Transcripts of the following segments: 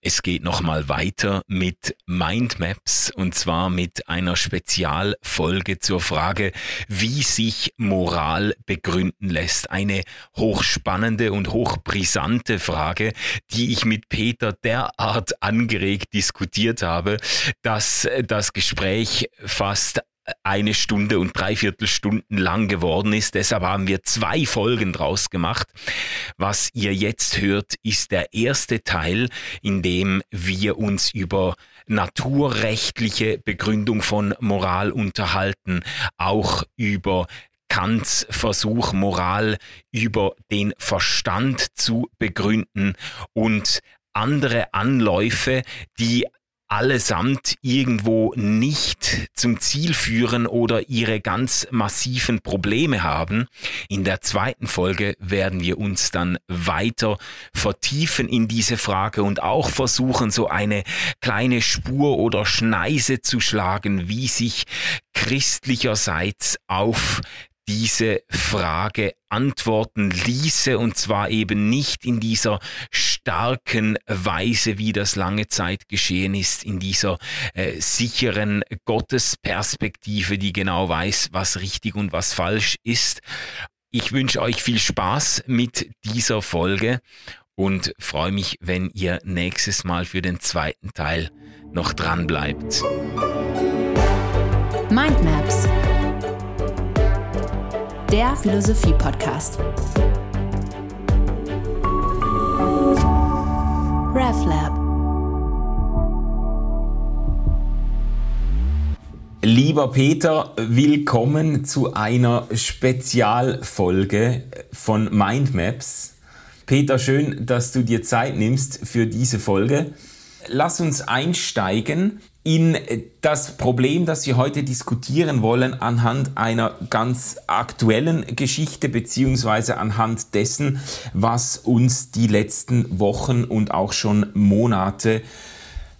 Es geht nochmal weiter mit Mindmaps und zwar mit einer Spezialfolge zur Frage, wie sich Moral begründen lässt. Eine hochspannende und hochbrisante Frage, die ich mit Peter derart angeregt diskutiert habe, dass das Gespräch fast eine Stunde und dreiviertel Stunden lang geworden ist. Deshalb haben wir zwei Folgen draus gemacht. Was ihr jetzt hört, ist der erste Teil, in dem wir uns über naturrechtliche Begründung von Moral unterhalten, auch über Kants Versuch, Moral über den Verstand zu begründen und andere Anläufe, die allesamt irgendwo nicht zum Ziel führen oder ihre ganz massiven Probleme haben. In der zweiten Folge werden wir uns dann weiter vertiefen in diese Frage und auch versuchen, so eine kleine Spur oder Schneise zu schlagen, wie sich christlicherseits auf diese Frage antworten ließe und zwar eben nicht in dieser starken Weise, wie das lange Zeit geschehen ist, in dieser äh, sicheren Gottesperspektive, die genau weiß, was richtig und was falsch ist. Ich wünsche euch viel Spaß mit dieser Folge und freue mich, wenn ihr nächstes Mal für den zweiten Teil noch dran bleibt. Mindmaps der Philosophie-Podcast. RevLab. Lieber Peter, willkommen zu einer Spezialfolge von Mindmaps. Peter, schön, dass du dir Zeit nimmst für diese Folge. Lass uns einsteigen in das Problem, das wir heute diskutieren wollen, anhand einer ganz aktuellen Geschichte beziehungsweise anhand dessen, was uns die letzten Wochen und auch schon Monate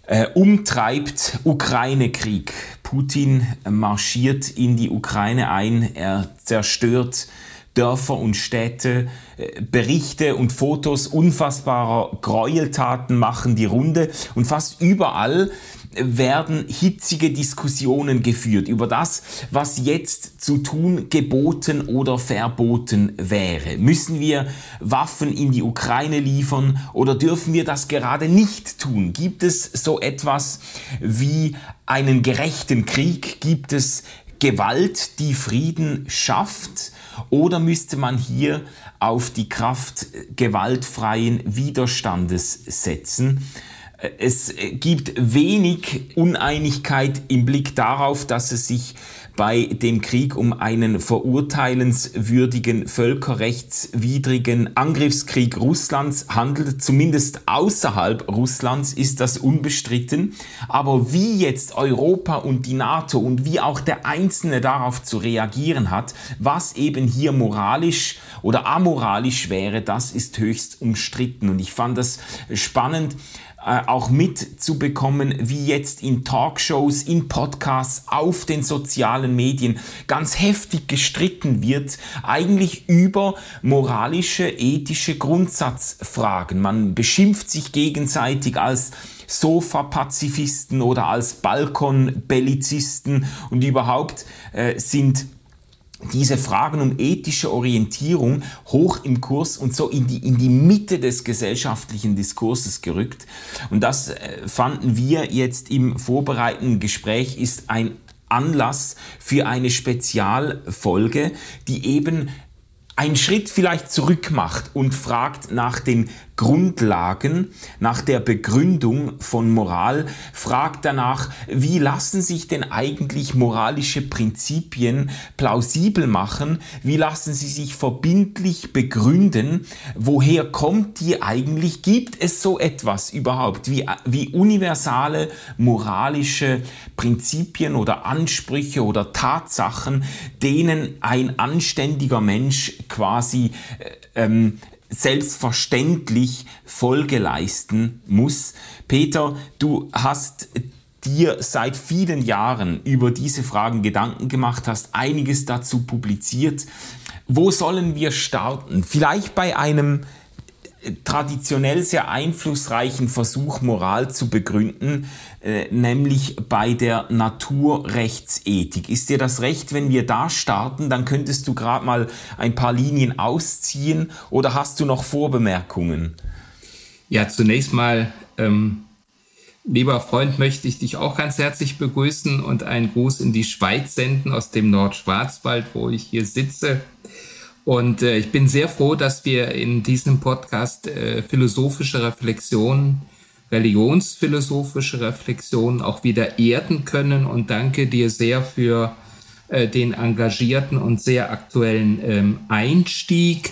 äh, umtreibt. Ukraine-Krieg. Putin marschiert in die Ukraine ein, er zerstört Dörfer und Städte, äh, Berichte und Fotos unfassbarer Gräueltaten machen die Runde und fast überall werden hitzige Diskussionen geführt über das, was jetzt zu tun geboten oder verboten wäre. Müssen wir Waffen in die Ukraine liefern oder dürfen wir das gerade nicht tun? Gibt es so etwas wie einen gerechten Krieg? Gibt es Gewalt, die Frieden schafft? Oder müsste man hier auf die Kraft gewaltfreien Widerstandes setzen? Es gibt wenig Uneinigkeit im Blick darauf, dass es sich bei dem Krieg um einen verurteilenswürdigen, völkerrechtswidrigen Angriffskrieg Russlands handelt. Zumindest außerhalb Russlands ist das unbestritten. Aber wie jetzt Europa und die NATO und wie auch der Einzelne darauf zu reagieren hat, was eben hier moralisch oder amoralisch wäre, das ist höchst umstritten. Und ich fand das spannend, auch mitzubekommen, wie jetzt in Talkshows, in Podcasts, auf den sozialen Medien ganz heftig gestritten wird, eigentlich über moralische, ethische Grundsatzfragen. Man beschimpft sich gegenseitig als Sofa-Pazifisten oder als Balkon-Bellizisten und überhaupt äh, sind diese Fragen um ethische Orientierung hoch im Kurs und so in die, in die Mitte des gesellschaftlichen Diskurses gerückt. Und das äh, fanden wir jetzt im vorbereitenden Gespräch ist ein Anlass für eine Spezialfolge, die eben einen Schritt vielleicht zurück macht und fragt nach den Grundlagen, nach der Begründung von Moral, fragt danach, wie lassen sich denn eigentlich moralische Prinzipien plausibel machen, wie lassen sie sich verbindlich begründen, woher kommt die eigentlich, gibt es so etwas überhaupt wie, wie universale moralische Prinzipien oder Ansprüche oder Tatsachen, denen ein anständiger Mensch quasi äh, ähm, selbstverständlich Folge leisten muss. Peter, du hast dir seit vielen Jahren über diese Fragen Gedanken gemacht, hast einiges dazu publiziert. Wo sollen wir starten? Vielleicht bei einem traditionell sehr einflussreichen Versuch, Moral zu begründen, äh, nämlich bei der Naturrechtsethik. Ist dir das recht, wenn wir da starten? Dann könntest du gerade mal ein paar Linien ausziehen oder hast du noch Vorbemerkungen? Ja, zunächst mal, ähm, lieber Freund, möchte ich dich auch ganz herzlich begrüßen und einen Gruß in die Schweiz senden aus dem Nordschwarzwald, wo ich hier sitze. Und äh, ich bin sehr froh, dass wir in diesem Podcast äh, philosophische Reflexionen, religionsphilosophische Reflexionen auch wieder erden können und danke dir sehr für äh, den engagierten und sehr aktuellen ähm, Einstieg.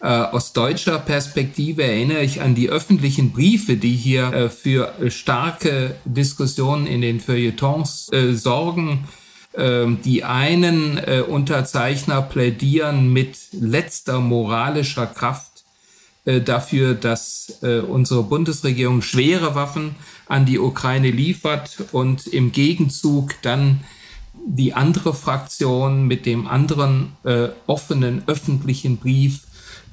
Äh, aus deutscher Perspektive erinnere ich an die öffentlichen Briefe, die hier äh, für starke Diskussionen in den Feuilletons äh, sorgen die einen äh, Unterzeichner plädieren mit letzter moralischer Kraft äh, dafür, dass äh, unsere Bundesregierung schwere Waffen an die Ukraine liefert und im Gegenzug dann die andere Fraktion mit dem anderen äh, offenen öffentlichen Brief,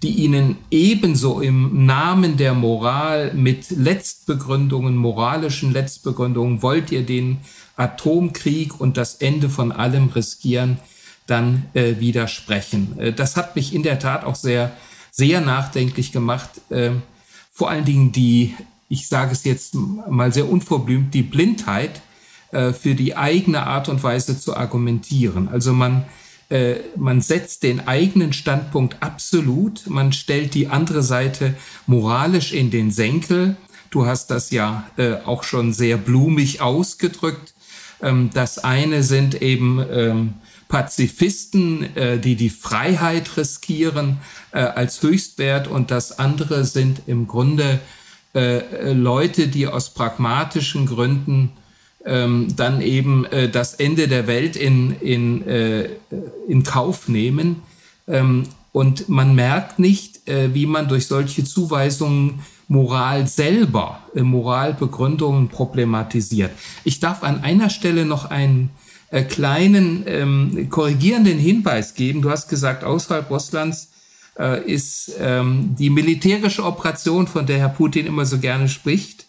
die ihnen ebenso im Namen der Moral mit Letztbegründungen, moralischen Letztbegründungen, wollt ihr den Atomkrieg und das Ende von allem riskieren, dann äh, widersprechen. Äh, das hat mich in der Tat auch sehr, sehr nachdenklich gemacht. Äh, vor allen Dingen die, ich sage es jetzt mal sehr unverblümt, die Blindheit äh, für die eigene Art und Weise zu argumentieren. Also man, äh, man setzt den eigenen Standpunkt absolut, man stellt die andere Seite moralisch in den Senkel. Du hast das ja äh, auch schon sehr blumig ausgedrückt. Ähm, das eine sind eben ähm, Pazifisten, äh, die die Freiheit riskieren äh, als Höchstwert und das andere sind im Grunde äh, Leute, die aus pragmatischen Gründen ähm, dann eben das Ende der Welt in, in, in Kauf nehmen. und man merkt nicht, wie man durch solche Zuweisungen Moral selber, äh, Moralbegründungen problematisiert. Ich darf an einer Stelle noch einen äh, kleinen ähm, korrigierenden Hinweis geben. Du hast gesagt, außerhalb Russlands äh, ist ähm, die militärische Operation, von der Herr Putin immer so gerne spricht,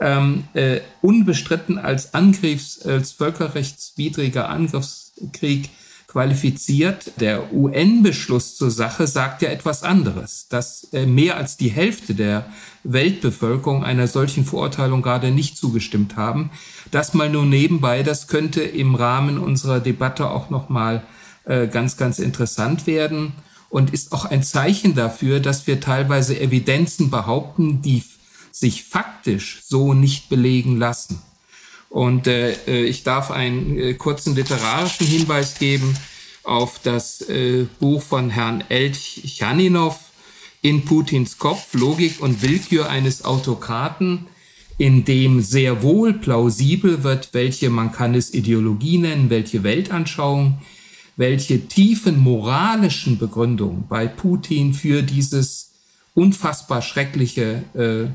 ähm, äh, unbestritten als Angriffs, als völkerrechtswidriger Angriffskrieg qualifiziert. Der UN-Beschluss zur Sache sagt ja etwas anderes, dass äh, mehr als die Hälfte der Weltbevölkerung einer solchen Verurteilung gerade nicht zugestimmt haben. Das mal nur nebenbei, das könnte im Rahmen unserer Debatte auch noch mal äh, ganz, ganz interessant werden und ist auch ein Zeichen dafür, dass wir teilweise Evidenzen behaupten, die sich faktisch so nicht belegen lassen. Und äh, äh, ich darf einen äh, kurzen literarischen Hinweis geben auf das äh, Buch von Herrn Elchaninov in Putins Kopf, Logik und Willkür eines Autokraten, in dem sehr wohl plausibel wird, welche, man kann es Ideologie nennen, welche Weltanschauung, welche tiefen moralischen Begründungen bei Putin für dieses unfassbar schreckliche äh,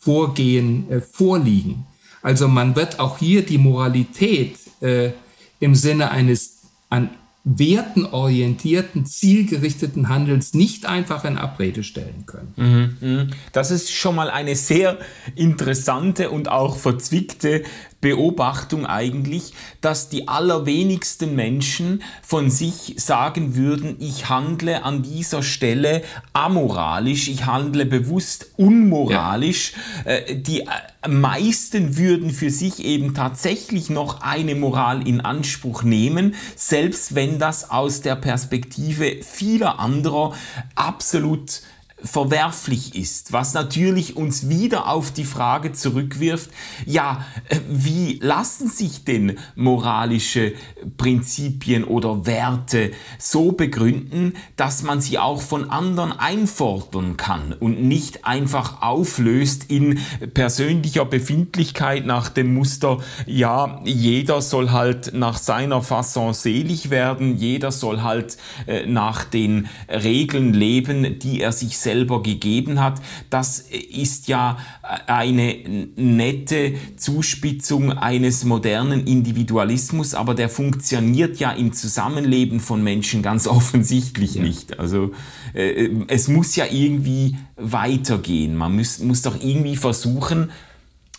Vorgehen äh, vorliegen. Also man wird auch hier die Moralität äh, im Sinne eines an wertenorientierten, zielgerichteten Handelns nicht einfach in Abrede stellen können. Mhm, mhm. Das ist schon mal eine sehr interessante und auch verzwickte Beobachtung eigentlich, dass die allerwenigsten Menschen von sich sagen würden, ich handle an dieser Stelle amoralisch, ich handle bewusst unmoralisch. Ja. Äh, die äh, meisten würden für sich eben tatsächlich noch eine Moral in Anspruch nehmen, selbst wenn das aus der Perspektive vieler anderer absolut verwerflich ist, was natürlich uns wieder auf die Frage zurückwirft, ja, äh, wie lassen sich denn moralische Prinzipien oder Werte so begründen, dass man sie auch von anderen einfordern kann und nicht einfach auflöst in persönlicher Befindlichkeit nach dem Muster, ja, jeder soll halt nach seiner Fasson selig werden, jeder soll halt äh, nach den Regeln leben, die er sich selbst selber gegeben hat, das ist ja eine nette Zuspitzung eines modernen Individualismus, aber der funktioniert ja im Zusammenleben von Menschen ganz offensichtlich ja. nicht. Also äh, es muss ja irgendwie weitergehen. Man muss, muss doch irgendwie versuchen,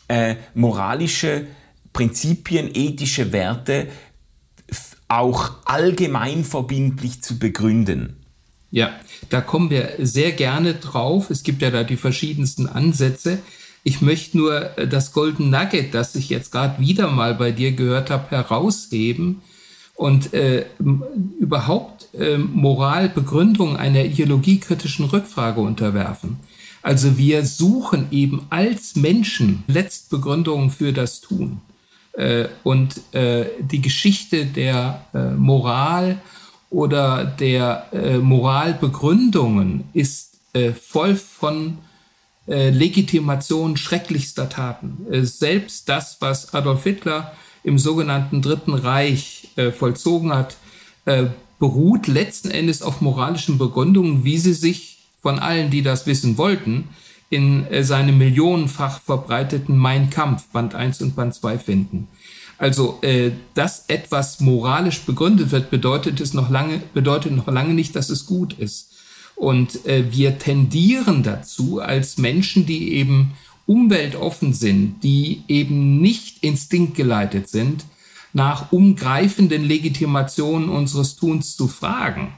äh, moralische Prinzipien, ethische Werte auch allgemein verbindlich zu begründen. Ja, da kommen wir sehr gerne drauf. Es gibt ja da die verschiedensten Ansätze. Ich möchte nur äh, das Golden Nugget, das ich jetzt gerade wieder mal bei dir gehört habe, herausheben und äh, überhaupt äh, Moralbegründung einer ideologiekritischen Rückfrage unterwerfen. Also wir suchen eben als Menschen Letztbegründungen für das Tun. Äh, und äh, die Geschichte der äh, Moral oder der äh, Moralbegründungen ist äh, voll von äh, Legitimation schrecklichster Taten. Äh, selbst das, was Adolf Hitler im sogenannten Dritten Reich äh, vollzogen hat, äh, beruht letzten Endes auf moralischen Begründungen, wie sie sich von allen, die das wissen wollten, in seinem millionenfach verbreiteten Mein Kampf, Band 1 und Band 2 finden. Also, äh, dass etwas moralisch begründet wird, bedeutet es noch lange, bedeutet noch lange nicht, dass es gut ist. Und äh, wir tendieren dazu, als Menschen, die eben umweltoffen sind, die eben nicht instinktgeleitet sind, nach umgreifenden Legitimationen unseres Tuns zu fragen.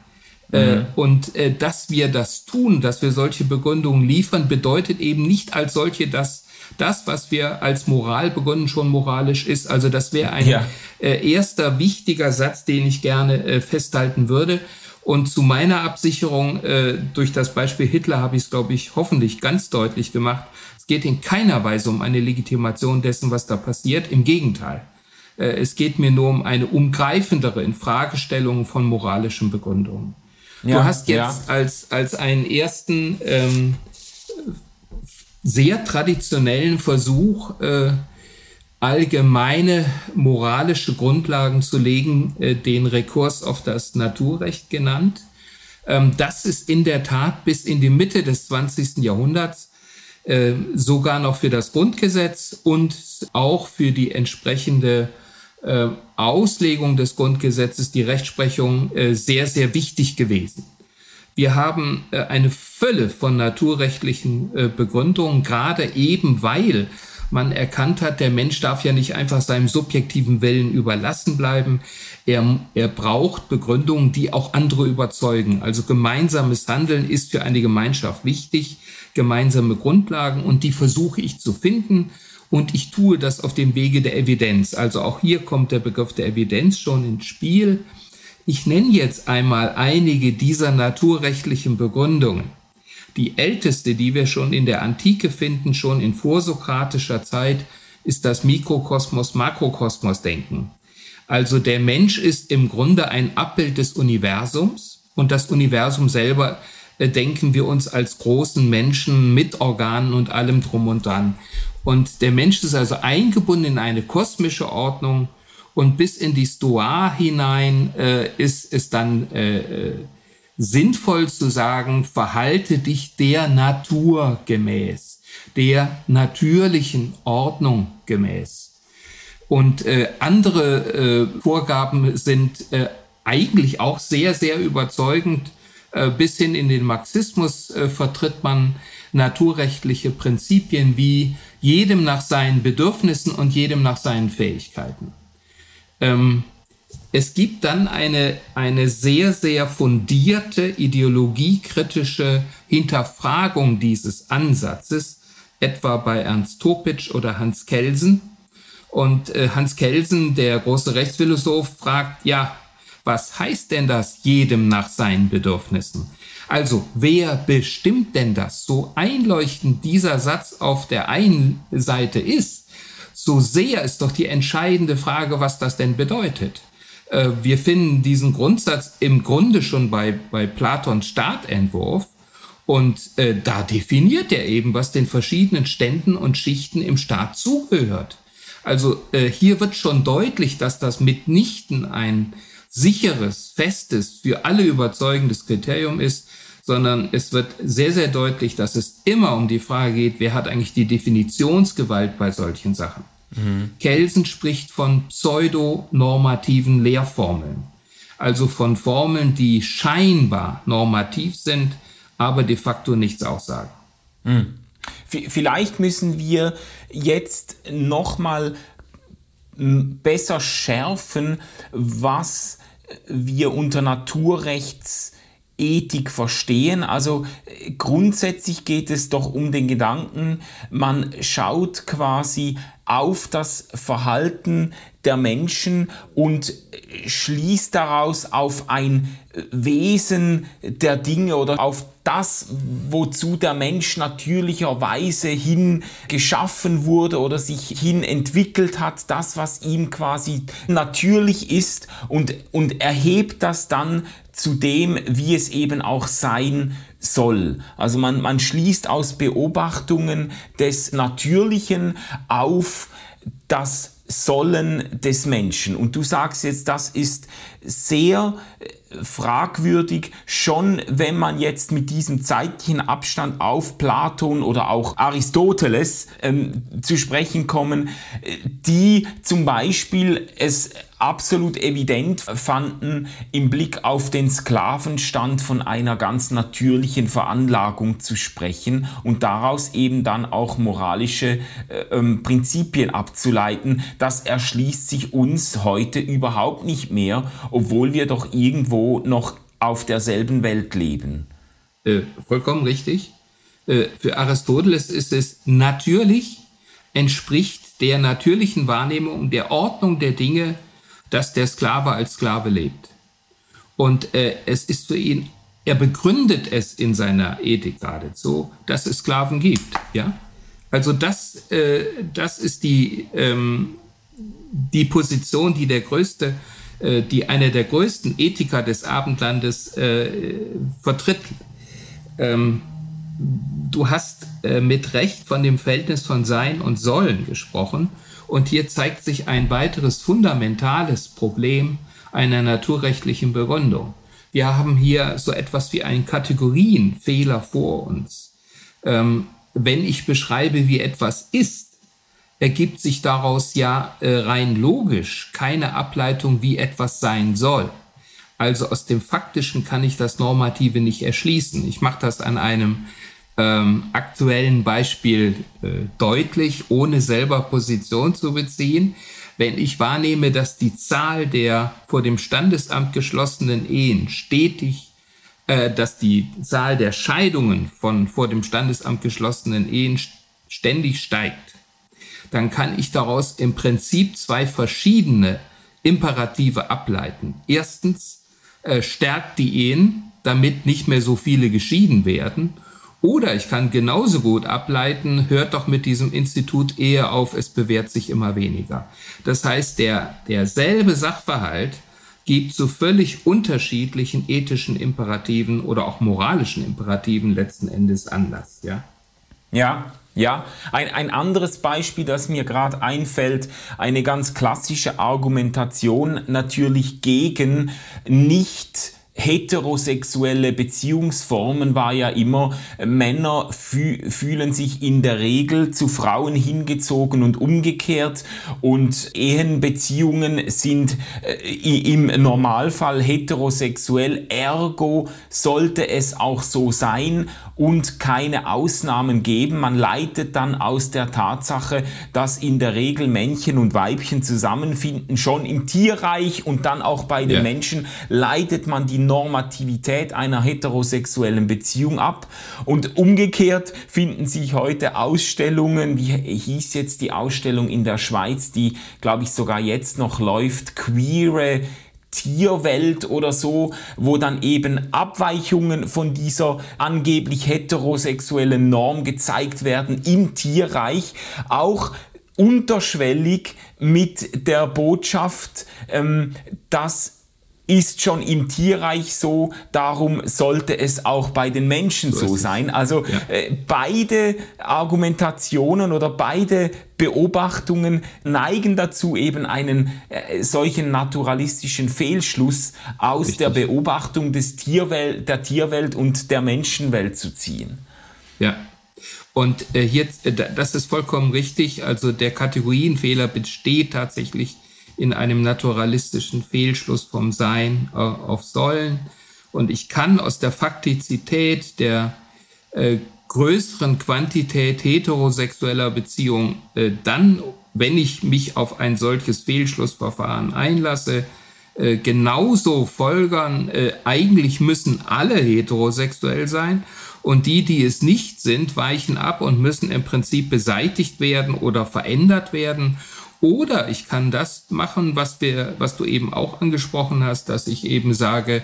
Äh, mhm. Äh, und äh, dass wir das tun, dass wir solche Begründungen liefern, bedeutet eben nicht als solche, dass das, was wir als Moral begonnen, schon moralisch ist. Also das wäre ein ja. äh, erster wichtiger Satz, den ich gerne äh, festhalten würde. Und zu meiner Absicherung äh, durch das Beispiel Hitler habe ich es, glaube ich, hoffentlich ganz deutlich gemacht. Es geht in keiner Weise um eine Legitimation dessen, was da passiert. Im Gegenteil. Äh, es geht mir nur um eine umgreifendere Infragestellung von moralischen Begründungen. Ja, du hast jetzt ja. als, als einen ersten ähm, sehr traditionellen Versuch, äh, allgemeine moralische Grundlagen zu legen, äh, den Rekurs auf das Naturrecht genannt. Ähm, das ist in der Tat bis in die Mitte des 20. Jahrhunderts äh, sogar noch für das Grundgesetz und auch für die entsprechende äh, Auslegung des Grundgesetzes, die Rechtsprechung, äh, sehr, sehr wichtig gewesen. Wir haben äh, eine Fülle von naturrechtlichen äh, Begründungen, gerade eben weil man erkannt hat, der Mensch darf ja nicht einfach seinem subjektiven Willen überlassen bleiben. Er, er braucht Begründungen, die auch andere überzeugen. Also gemeinsames Handeln ist für eine Gemeinschaft wichtig, gemeinsame Grundlagen und die versuche ich zu finden und ich tue das auf dem Wege der Evidenz. Also auch hier kommt der Begriff der Evidenz schon ins Spiel. Ich nenne jetzt einmal einige dieser naturrechtlichen Begründungen. Die älteste, die wir schon in der Antike finden, schon in vorsokratischer Zeit, ist das Mikrokosmos-Makrokosmos-Denken. Also der Mensch ist im Grunde ein Abbild des Universums und das Universum selber äh, denken wir uns als großen Menschen mit Organen und allem drum und dran. Und der Mensch ist also eingebunden in eine kosmische Ordnung und bis in die Stoa hinein äh, ist es dann äh, äh, sinnvoll zu sagen, verhalte dich der Natur gemäß, der natürlichen Ordnung gemäß. Und äh, andere äh, Vorgaben sind äh, eigentlich auch sehr, sehr überzeugend. Bis hin in den Marxismus vertritt man naturrechtliche Prinzipien wie jedem nach seinen Bedürfnissen und jedem nach seinen Fähigkeiten. Ähm, es gibt dann eine, eine sehr, sehr fundierte ideologiekritische Hinterfragung dieses Ansatzes, etwa bei Ernst Topitsch oder Hans Kelsen. Und äh, Hans Kelsen, der große Rechtsphilosoph, fragt, ja, was heißt denn das jedem nach seinen Bedürfnissen? Also, wer bestimmt denn das? So einleuchtend dieser Satz auf der einen Seite ist, so sehr ist doch die entscheidende Frage, was das denn bedeutet. Äh, wir finden diesen Grundsatz im Grunde schon bei, bei Platons Startentwurf. Und äh, da definiert er eben, was den verschiedenen Ständen und Schichten im Staat zugehört. Also äh, hier wird schon deutlich, dass das mitnichten ein sicheres, festes, für alle überzeugendes Kriterium ist, sondern es wird sehr, sehr deutlich, dass es immer um die Frage geht, wer hat eigentlich die Definitionsgewalt bei solchen Sachen. Mhm. Kelsen spricht von pseudonormativen Lehrformeln, also von Formeln, die scheinbar normativ sind, aber de facto nichts aussagen. Mhm. Vielleicht müssen wir jetzt nochmal besser schärfen, was wir unter Naturrechtsethik verstehen. Also grundsätzlich geht es doch um den Gedanken, man schaut quasi auf das Verhalten der Menschen und schließt daraus auf ein Wesen der Dinge oder auf das, wozu der Mensch natürlicherweise hin geschaffen wurde oder sich hin entwickelt hat, das, was ihm quasi natürlich ist und, und erhebt das dann zu dem, wie es eben auch sein soll. Also man, man schließt aus Beobachtungen des Natürlichen auf das Sollen des Menschen. Und du sagst jetzt, das ist sehr äh, fragwürdig, schon wenn man jetzt mit diesem zeitlichen Abstand auf Platon oder auch Aristoteles ähm, zu sprechen kommen, äh, die zum Beispiel es absolut evident fanden im Blick auf den Sklavenstand von einer ganz natürlichen Veranlagung zu sprechen und daraus eben dann auch moralische äh, ähm, Prinzipien abzuleiten. Das erschließt sich uns heute überhaupt nicht mehr, obwohl wir doch irgendwo noch auf derselben Welt leben. Äh, vollkommen richtig. Äh, für Aristoteles ist es natürlich, entspricht der natürlichen Wahrnehmung der Ordnung der Dinge, dass der Sklave als Sklave lebt. Und äh, es ist für ihn, er begründet es in seiner Ethik geradezu, dass es Sklaven gibt. Ja? Also das, äh, das ist die, ähm, die Position, die der größte, äh, die einer der größten Ethiker des Abendlandes äh, vertritt. Ähm, du hast äh, mit Recht von dem Verhältnis von Sein und Sollen gesprochen. Und hier zeigt sich ein weiteres fundamentales Problem einer naturrechtlichen Begründung. Wir haben hier so etwas wie einen Kategorienfehler vor uns. Ähm, wenn ich beschreibe, wie etwas ist, ergibt sich daraus ja äh, rein logisch keine Ableitung, wie etwas sein soll. Also aus dem Faktischen kann ich das Normative nicht erschließen. Ich mache das an einem ähm, aktuellen Beispiel äh, deutlich, ohne selber Position zu beziehen. Wenn ich wahrnehme, dass die Zahl der vor dem Standesamt geschlossenen Ehen stetig, äh, dass die Zahl der Scheidungen von vor dem Standesamt geschlossenen Ehen ständig steigt, dann kann ich daraus im Prinzip zwei verschiedene Imperative ableiten. Erstens äh, stärkt die Ehen, damit nicht mehr so viele geschieden werden. Oder ich kann genauso gut ableiten, hört doch mit diesem Institut eher auf, es bewährt sich immer weniger. Das heißt, der, derselbe Sachverhalt gibt zu völlig unterschiedlichen ethischen Imperativen oder auch moralischen Imperativen letzten Endes Anlass, ja? Ja, ja, ein, ein anderes Beispiel, das mir gerade einfällt, eine ganz klassische Argumentation natürlich gegen nicht heterosexuelle Beziehungsformen war ja immer, Männer fü fühlen sich in der Regel zu Frauen hingezogen und umgekehrt und Ehenbeziehungen sind äh, im Normalfall heterosexuell, ergo sollte es auch so sein und keine Ausnahmen geben. Man leitet dann aus der Tatsache, dass in der Regel Männchen und Weibchen zusammenfinden, schon im Tierreich und dann auch bei den ja. Menschen, leitet man die Normativität einer heterosexuellen Beziehung ab. Und umgekehrt finden sich heute Ausstellungen, wie hieß jetzt die Ausstellung in der Schweiz, die, glaube ich, sogar jetzt noch läuft, queere Tierwelt oder so, wo dann eben Abweichungen von dieser angeblich heterosexuellen Norm gezeigt werden im Tierreich, auch unterschwellig mit der Botschaft, ähm, dass ist schon im Tierreich so, darum sollte es auch bei den Menschen so, so sein. Also ja. äh, beide Argumentationen oder beide Beobachtungen neigen dazu, eben einen äh, solchen naturalistischen Fehlschluss aus Richtig. der Beobachtung des Tierwelt, der Tierwelt und der Menschenwelt zu ziehen. Ja, und äh, hier, äh, das ist vollkommen richtig. Also der Kategorienfehler besteht tatsächlich in einem naturalistischen Fehlschluss vom Sein äh, auf Sollen. Und ich kann aus der Faktizität der äh, größeren Quantität heterosexueller Beziehungen äh, dann, wenn ich mich auf ein solches Fehlschlussverfahren einlasse, äh, genauso folgern, äh, eigentlich müssen alle heterosexuell sein und die, die es nicht sind, weichen ab und müssen im Prinzip beseitigt werden oder verändert werden. Oder ich kann das machen, was wir, was du eben auch angesprochen hast, dass ich eben sage,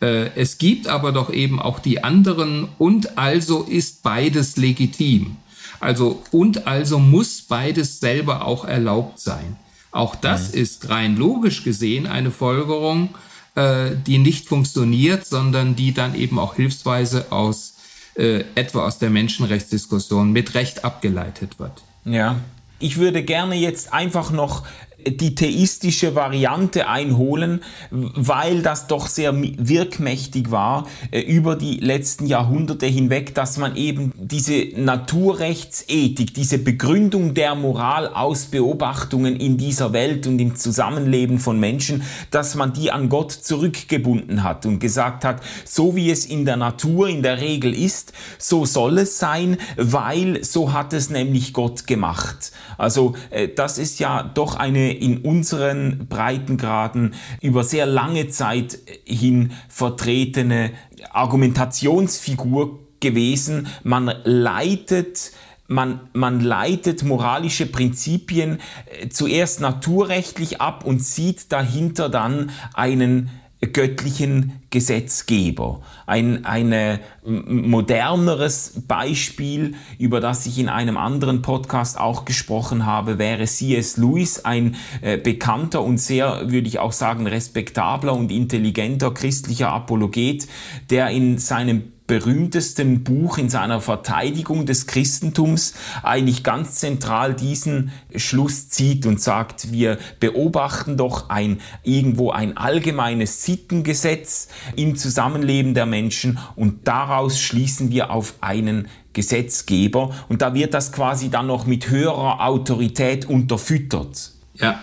äh, es gibt aber doch eben auch die anderen und also ist beides legitim. Also und also muss beides selber auch erlaubt sein. Auch das mhm. ist rein logisch gesehen eine Folgerung, äh, die nicht funktioniert, sondern die dann eben auch hilfsweise aus äh, etwa aus der Menschenrechtsdiskussion mit Recht abgeleitet wird. Ja, ich würde gerne jetzt einfach noch die theistische Variante einholen, weil das doch sehr wirkmächtig war äh, über die letzten Jahrhunderte hinweg, dass man eben diese Naturrechtsethik, diese Begründung der Moral aus Beobachtungen in dieser Welt und im Zusammenleben von Menschen, dass man die an Gott zurückgebunden hat und gesagt hat, so wie es in der Natur in der Regel ist, so soll es sein, weil so hat es nämlich Gott gemacht. Also äh, das ist ja doch eine in unseren Breitengraden über sehr lange Zeit hin vertretene Argumentationsfigur gewesen. Man leitet man, man leitet moralische Prinzipien äh, zuerst naturrechtlich ab und sieht dahinter dann einen göttlichen Gesetzgeber. Ein eine moderneres Beispiel, über das ich in einem anderen Podcast auch gesprochen habe, wäre C.S. Lewis, ein äh, bekannter und sehr, würde ich auch sagen, respektabler und intelligenter christlicher Apologet, der in seinem berühmtesten Buch in seiner Verteidigung des Christentums eigentlich ganz zentral diesen Schluss zieht und sagt, wir beobachten doch ein irgendwo ein allgemeines Sittengesetz im Zusammenleben der Menschen und daraus schließen wir auf einen Gesetzgeber und da wird das quasi dann noch mit höherer Autorität unterfüttert. Ja,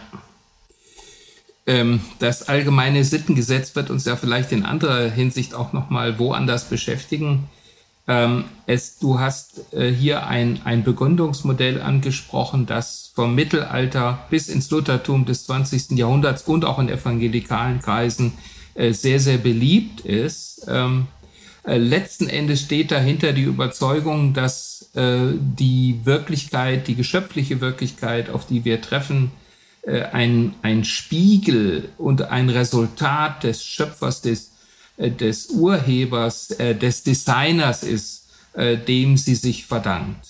das allgemeine Sittengesetz wird uns ja vielleicht in anderer Hinsicht auch nochmal woanders beschäftigen. Ähm, es, du hast äh, hier ein, ein Begründungsmodell angesprochen, das vom Mittelalter bis ins Luthertum des 20. Jahrhunderts und auch in evangelikalen Kreisen äh, sehr, sehr beliebt ist. Ähm, äh, letzten Endes steht dahinter die Überzeugung, dass die Wirklichkeit, die geschöpfliche Wirklichkeit, auf die wir treffen, ein, ein Spiegel und ein Resultat des Schöpfers, des, äh, des Urhebers, äh, des Designers ist, dem sie sich verdankt.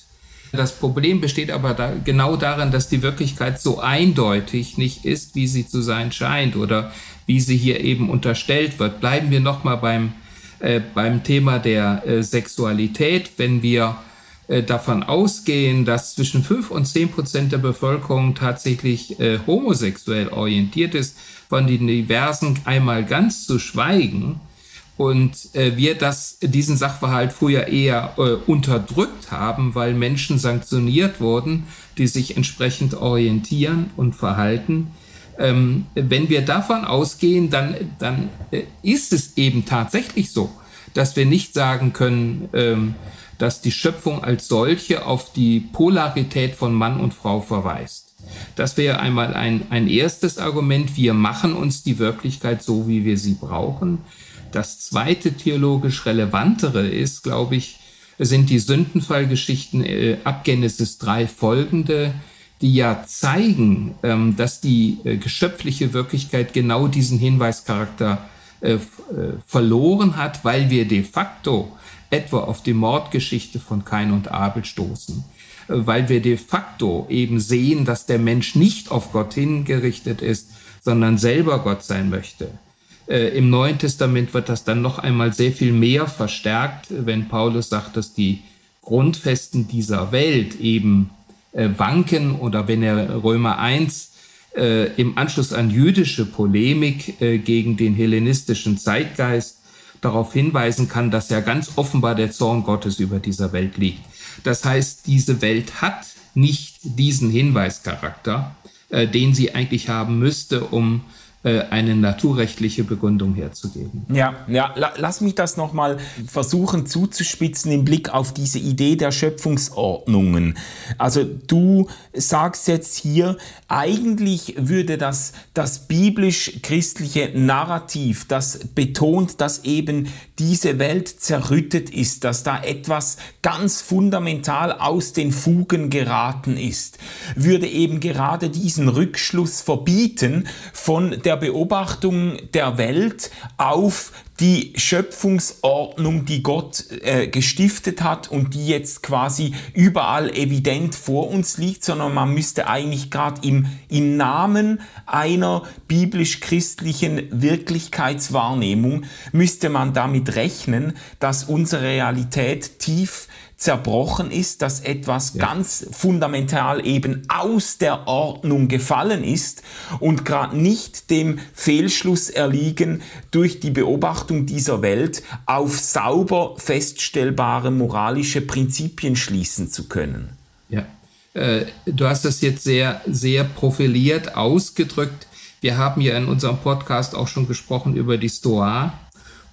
Das Problem besteht aber da, genau darin, dass die Wirklichkeit so eindeutig nicht ist, wie sie zu sein scheint oder wie sie hier eben unterstellt wird. Bleiben wir nochmal beim, äh, beim Thema der äh, Sexualität. Wenn wir äh, davon ausgehen, dass zwischen 5 und 10 Prozent der Bevölkerung tatsächlich äh, homosexuell orientiert ist, von den diversen einmal ganz zu schweigen, und äh, wir das, diesen Sachverhalt früher eher äh, unterdrückt haben, weil Menschen sanktioniert wurden, die sich entsprechend orientieren und verhalten. Ähm, wenn wir davon ausgehen, dann, dann äh, ist es eben tatsächlich so, dass wir nicht sagen können, ähm, dass die Schöpfung als solche auf die Polarität von Mann und Frau verweist. Das wäre einmal ein, ein erstes Argument. Wir machen uns die Wirklichkeit so, wie wir sie brauchen. Das zweite theologisch relevantere ist, glaube ich, sind die Sündenfallgeschichten äh, ab Genesis 3 folgende, die ja zeigen, ähm, dass die äh, geschöpfliche Wirklichkeit genau diesen Hinweischarakter äh, verloren hat, weil wir de facto etwa auf die Mordgeschichte von Kain und Abel stoßen, weil wir de facto eben sehen, dass der Mensch nicht auf Gott hingerichtet ist, sondern selber Gott sein möchte. Äh, Im Neuen Testament wird das dann noch einmal sehr viel mehr verstärkt, wenn Paulus sagt, dass die Grundfesten dieser Welt eben äh, wanken oder wenn er Römer 1 äh, im Anschluss an jüdische Polemik äh, gegen den hellenistischen Zeitgeist darauf hinweisen kann, dass ja ganz offenbar der Zorn Gottes über dieser Welt liegt. Das heißt, diese Welt hat nicht diesen Hinweischarakter, äh, den sie eigentlich haben müsste, um eine naturrechtliche Begründung herzugeben. Ja, ja, la, lass mich das nochmal versuchen zuzuspitzen im Blick auf diese Idee der Schöpfungsordnungen. Also du sagst jetzt hier, eigentlich würde das, das biblisch-christliche Narrativ, das betont, dass eben diese Welt zerrüttet ist, dass da etwas ganz fundamental aus den Fugen geraten ist, würde eben gerade diesen Rückschluss verbieten von der Beobachtung der Welt auf die Schöpfungsordnung, die Gott äh, gestiftet hat und die jetzt quasi überall evident vor uns liegt, sondern man müsste eigentlich gerade im, im Namen einer biblisch-christlichen Wirklichkeitswahrnehmung, müsste man damit rechnen, dass unsere Realität tief zerbrochen ist, dass etwas ja. ganz fundamental eben aus der Ordnung gefallen ist und gerade nicht dem Fehlschluss erliegen, durch die Beobachtung dieser Welt auf sauber feststellbare moralische Prinzipien schließen zu können. Ja, äh, du hast das jetzt sehr, sehr profiliert ausgedrückt. Wir haben ja in unserem Podcast auch schon gesprochen über die Stoa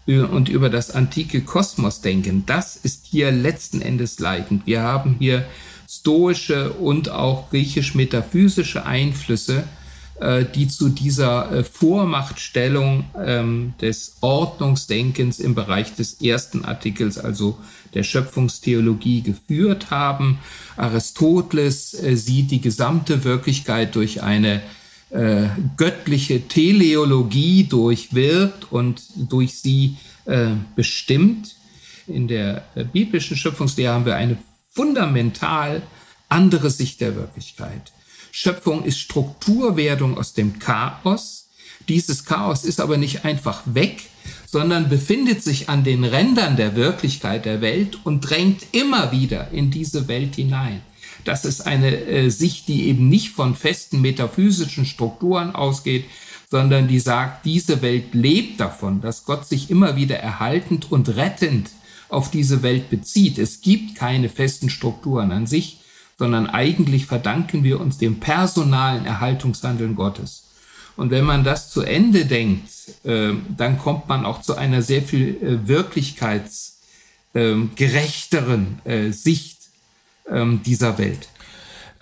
und über das antike Kosmosdenken. Das ist hier letzten Endes leitend. Wir haben hier stoische und auch griechisch-metaphysische Einflüsse, äh, die zu dieser äh, Vormachtstellung ähm, des Ordnungsdenkens im Bereich des ersten Artikels, also der Schöpfungstheologie, geführt haben. Aristoteles äh, sieht die gesamte Wirklichkeit durch eine äh, göttliche Teleologie durchwirkt und durch sie äh, bestimmt. In der äh, biblischen Schöpfungslehre haben wir eine fundamental andere Sicht der Wirklichkeit. Schöpfung ist Strukturwerdung aus dem Chaos. Dieses Chaos ist aber nicht einfach weg, sondern befindet sich an den Rändern der Wirklichkeit der Welt und drängt immer wieder in diese Welt hinein. Das ist eine äh, Sicht, die eben nicht von festen metaphysischen Strukturen ausgeht, sondern die sagt, diese Welt lebt davon, dass Gott sich immer wieder erhaltend und rettend auf diese Welt bezieht. Es gibt keine festen Strukturen an sich, sondern eigentlich verdanken wir uns dem personalen Erhaltungshandeln Gottes. Und wenn man das zu Ende denkt, äh, dann kommt man auch zu einer sehr viel äh, wirklichkeitsgerechteren äh, Sicht ähm, dieser Welt.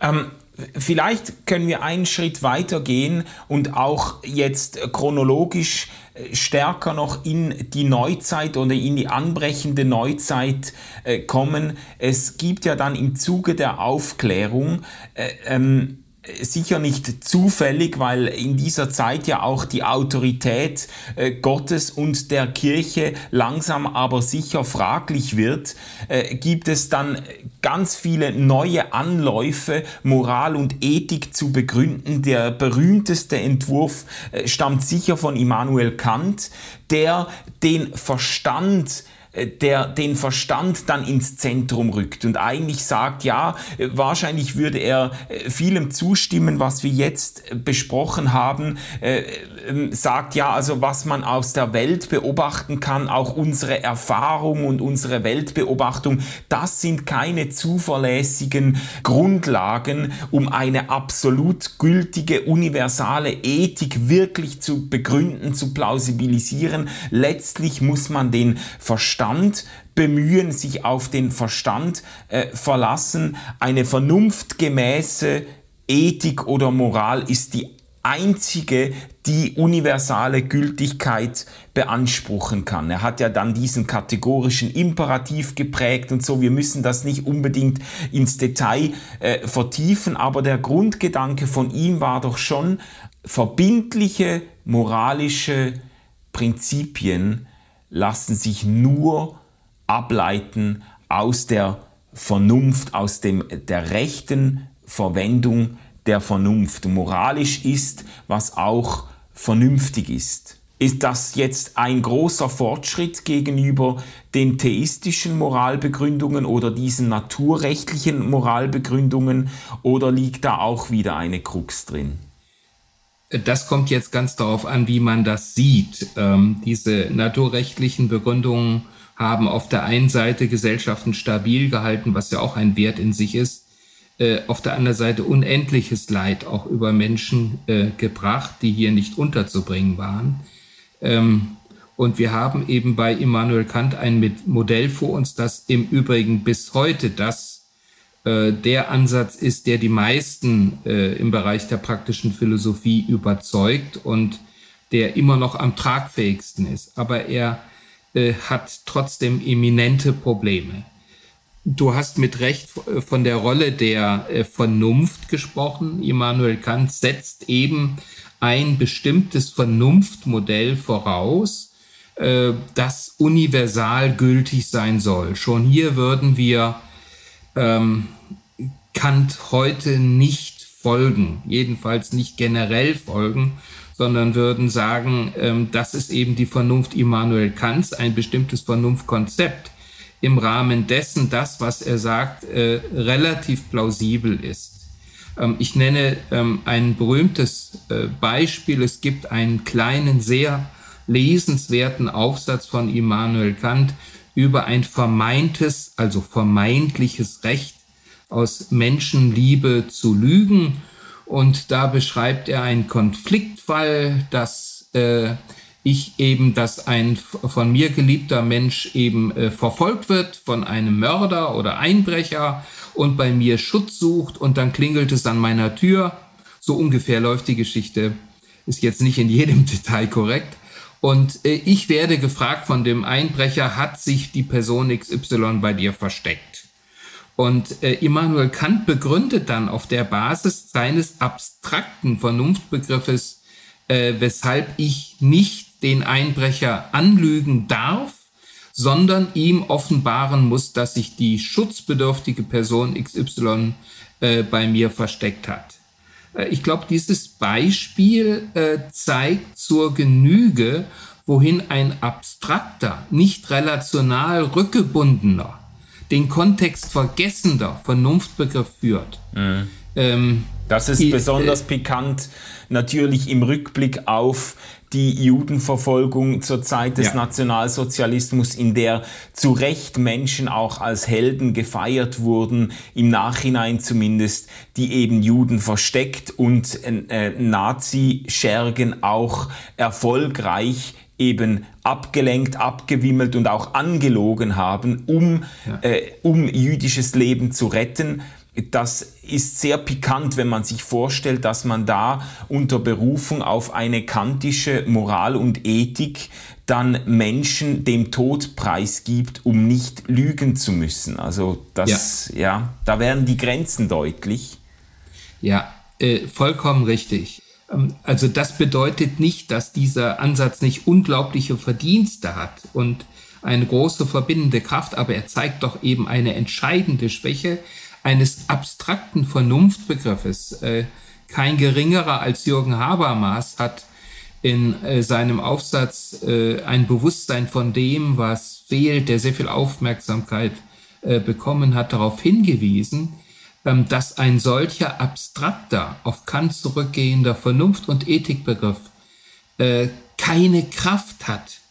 Ähm, vielleicht können wir einen Schritt weiter gehen und auch jetzt chronologisch äh, stärker noch in die Neuzeit oder in die anbrechende Neuzeit äh, kommen. Es gibt ja dann im Zuge der Aufklärung äh, ähm, sicher nicht zufällig, weil in dieser Zeit ja auch die Autorität äh, Gottes und der Kirche langsam aber sicher fraglich wird, äh, gibt es dann ganz viele neue Anläufe, Moral und Ethik zu begründen. Der berühmteste Entwurf äh, stammt sicher von Immanuel Kant, der den Verstand der den Verstand dann ins Zentrum rückt und eigentlich sagt, ja, äh, wahrscheinlich würde er äh, vielem zustimmen, was wir jetzt besprochen haben, ähm, sagt ja, also was man aus der Welt beobachten kann, auch unsere Erfahrung und unsere Weltbeobachtung, das sind keine zuverlässigen Grundlagen, um eine absolut gültige, universale Ethik wirklich zu begründen, zu plausibilisieren. Letztlich muss man den Verstand bemühen, sich auf den Verstand äh, verlassen. Eine vernunftgemäße Ethik oder Moral ist die einzige, die universale Gültigkeit beanspruchen kann. Er hat ja dann diesen kategorischen Imperativ geprägt und so. Wir müssen das nicht unbedingt ins Detail äh, vertiefen, aber der Grundgedanke von ihm war doch schon, verbindliche moralische Prinzipien lassen sich nur ableiten aus der Vernunft, aus dem, der rechten Verwendung der Vernunft. Moralisch ist, was auch vernünftig ist. Ist das jetzt ein großer Fortschritt gegenüber den theistischen Moralbegründungen oder diesen naturrechtlichen Moralbegründungen oder liegt da auch wieder eine Krux drin? Das kommt jetzt ganz darauf an, wie man das sieht. Ähm, diese naturrechtlichen Begründungen haben auf der einen Seite Gesellschaften stabil gehalten, was ja auch ein Wert in sich ist, auf der anderen Seite unendliches Leid auch über Menschen äh, gebracht, die hier nicht unterzubringen waren. Ähm, und wir haben eben bei Immanuel Kant ein Modell vor uns, das im Übrigen bis heute das äh, der Ansatz ist, der die meisten äh, im Bereich der praktischen Philosophie überzeugt und der immer noch am tragfähigsten ist. Aber er äh, hat trotzdem eminente Probleme. Du hast mit Recht äh, von der Rolle der äh, Vernunft gesprochen. Immanuel Kant setzt eben ein bestimmtes Vernunftmodell voraus, äh, das universal gültig sein soll. Schon hier würden wir ähm, Kant heute nicht folgen, jedenfalls nicht generell folgen, sondern würden sagen, ähm, das ist eben die Vernunft Immanuel Kants, ein bestimmtes Vernunftkonzept, im Rahmen dessen das, was er sagt, äh, relativ plausibel ist. Ähm, ich nenne ähm, ein berühmtes äh, Beispiel. Es gibt einen kleinen, sehr lesenswerten Aufsatz von Immanuel Kant über ein vermeintes, also vermeintliches Recht aus Menschenliebe zu lügen. Und da beschreibt er einen Konfliktfall, dass äh, ich eben, dass ein von mir geliebter Mensch eben äh, verfolgt wird von einem Mörder oder Einbrecher und bei mir Schutz sucht und dann klingelt es an meiner Tür. So ungefähr läuft die Geschichte. Ist jetzt nicht in jedem Detail korrekt. Und äh, ich werde gefragt von dem Einbrecher, hat sich die Person XY bei dir versteckt? Und äh, Immanuel Kant begründet dann auf der Basis seines abstrakten Vernunftbegriffes, äh, weshalb ich nicht den Einbrecher anlügen darf, sondern ihm offenbaren muss, dass sich die schutzbedürftige Person XY äh, bei mir versteckt hat. Äh, ich glaube, dieses Beispiel äh, zeigt zur Genüge, wohin ein abstrakter, nicht relational rückgebundener, den Kontext vergessender Vernunftbegriff führt. Mhm. Ähm, das ist besonders äh, pikant natürlich im Rückblick auf die Judenverfolgung zur Zeit des ja. Nationalsozialismus, in der zu Recht Menschen auch als Helden gefeiert wurden, im Nachhinein zumindest, die eben Juden versteckt und äh, Nazi-Schergen auch erfolgreich eben abgelenkt, abgewimmelt und auch angelogen haben, um, ja. äh, um jüdisches Leben zu retten das ist sehr pikant, wenn man sich vorstellt, dass man da unter Berufung auf eine kantische Moral und Ethik dann Menschen dem Tod preisgibt, um nicht lügen zu müssen. Also das, ja, ja da werden die Grenzen deutlich. Ja, äh, vollkommen richtig. Ähm, also das bedeutet nicht, dass dieser Ansatz nicht unglaubliche Verdienste hat und eine große verbindende Kraft, aber er zeigt doch eben eine entscheidende Schwäche, eines abstrakten Vernunftbegriffes. Äh, kein geringerer als Jürgen Habermas hat in äh, seinem Aufsatz äh, ein Bewusstsein von dem, was fehlt, der sehr viel Aufmerksamkeit bekommen hat, darauf hingewiesen, ähm, dass ein solcher abstrakter, auf Kant zurückgehender Vernunft- und Ethikbegriff keine Kraft hat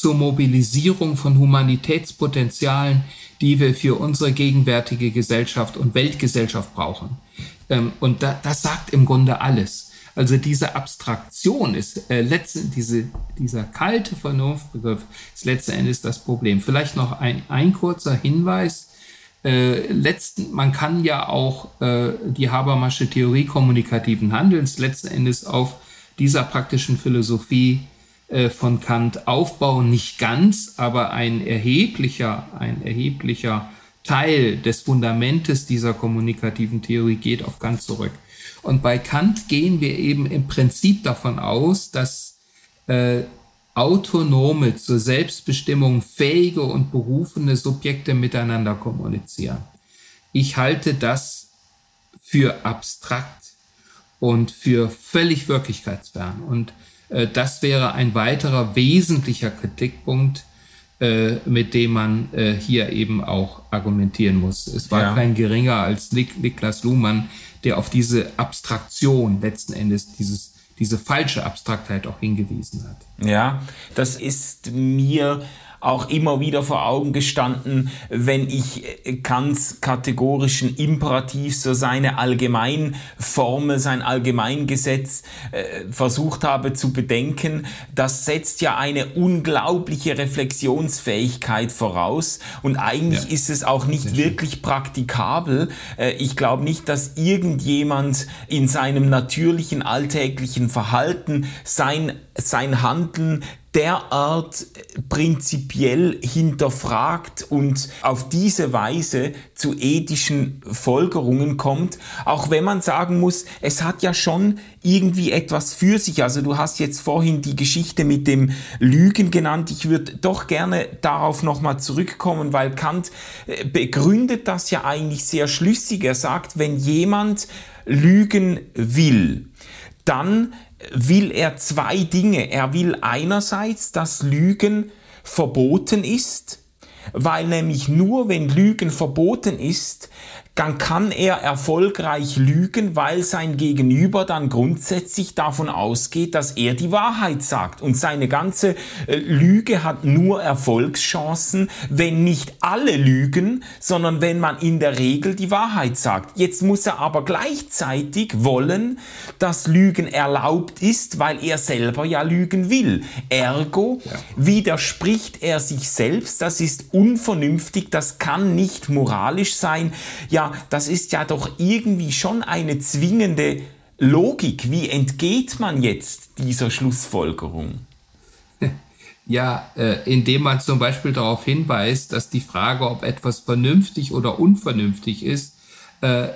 zur Mobilisierung von Humanitätspotenzialen, die wir für unsere gegenwärtige Gesellschaft und Weltgesellschaft brauchen. Ähm, und da, das sagt im Grunde alles. Also diese Abstraktion ist äh, letzten, diese, dieser kalte Vernunftbegriff ist letzten Endes das Problem. Vielleicht noch ein, ein kurzer Hinweis. Äh, letzten, man kann ja auch äh, die Habermasche Theorie kommunikativen Handelns letzten Endes auf dieser praktischen Philosophie von Kant aufbauen, nicht ganz, aber ein erheblicher, ein erheblicher Teil des Fundamentes dieser kommunikativen Theorie geht auf Kant zurück. Und bei Kant gehen wir eben im Prinzip davon aus, dass äh, autonome, zur Selbstbestimmung fähige und berufene Subjekte miteinander kommunizieren. Ich halte das für abstrakt und für völlig wirklichkeitsfern. Und Äh, das wäre ein weiterer wesentlicher Kritikpunkt, äh, mit dem man äh, hier eben auch argumentieren muss. Es war ja. kein geringer als Nik Niklas Luhmann, der auf diese Abstraktion letzten Endes dieses diese falsche Abstraktheit auch hingewiesen hat. Ja, das ist mir auch immer wieder vor Augen gestanden, wenn ich äh, Kants kategorischen Imperativ, so seine Allgemeinformel, sein Allgemeingesetz äh, versucht habe zu bedenken. Das setzt ja eine unglaubliche Reflexionsfähigkeit voraus und eigentlich ja. ist es auch nicht wirklich praktikabel. Äh, ich glaube nicht, dass irgendjemand in seinem natürlichen alltäglichen Verhalten sein, sein Handeln derart prinzipiell hinterfragt und auf diese Weise zu ethischen Folgerungen kommt, auch wenn man sagen muss, es hat ja schon irgendwie etwas für sich. Also du hast jetzt vorhin die Geschichte mit dem Lügen genannt. Ich würde doch gerne darauf nochmal zurückkommen, weil Kant äh, begründet das ja eigentlich sehr schlüssig. Er sagt, wenn jemand lügen will, dann will er zwei Dinge. Er will einerseits, dass Lügen verboten ist, weil nämlich nur wenn Lügen verboten ist, dann kann er erfolgreich lügen, weil sein Gegenüber dann grundsätzlich davon ausgeht, dass er die Wahrheit sagt. Und seine ganze äh, Lüge hat nur Erfolgschancen, wenn nicht alle lügen, sondern wenn man in der Regel die Wahrheit sagt. Jetzt muss er aber gleichzeitig wollen, dass Lügen erlaubt ist, weil er selber ja lügen will. Ergo ja. widerspricht er sich selbst, das ist unvernünftig, das kann nicht moralisch sein. Ja, das ist ja doch irgendwie schon eine zwingende Logik. Wie entgeht man jetzt dieser Schlussfolgerung? Ja, äh, indem man zum Beispiel darauf hinweist, dass die Frage, ob etwas vernünftig oder unvernünftig ist, äh, äh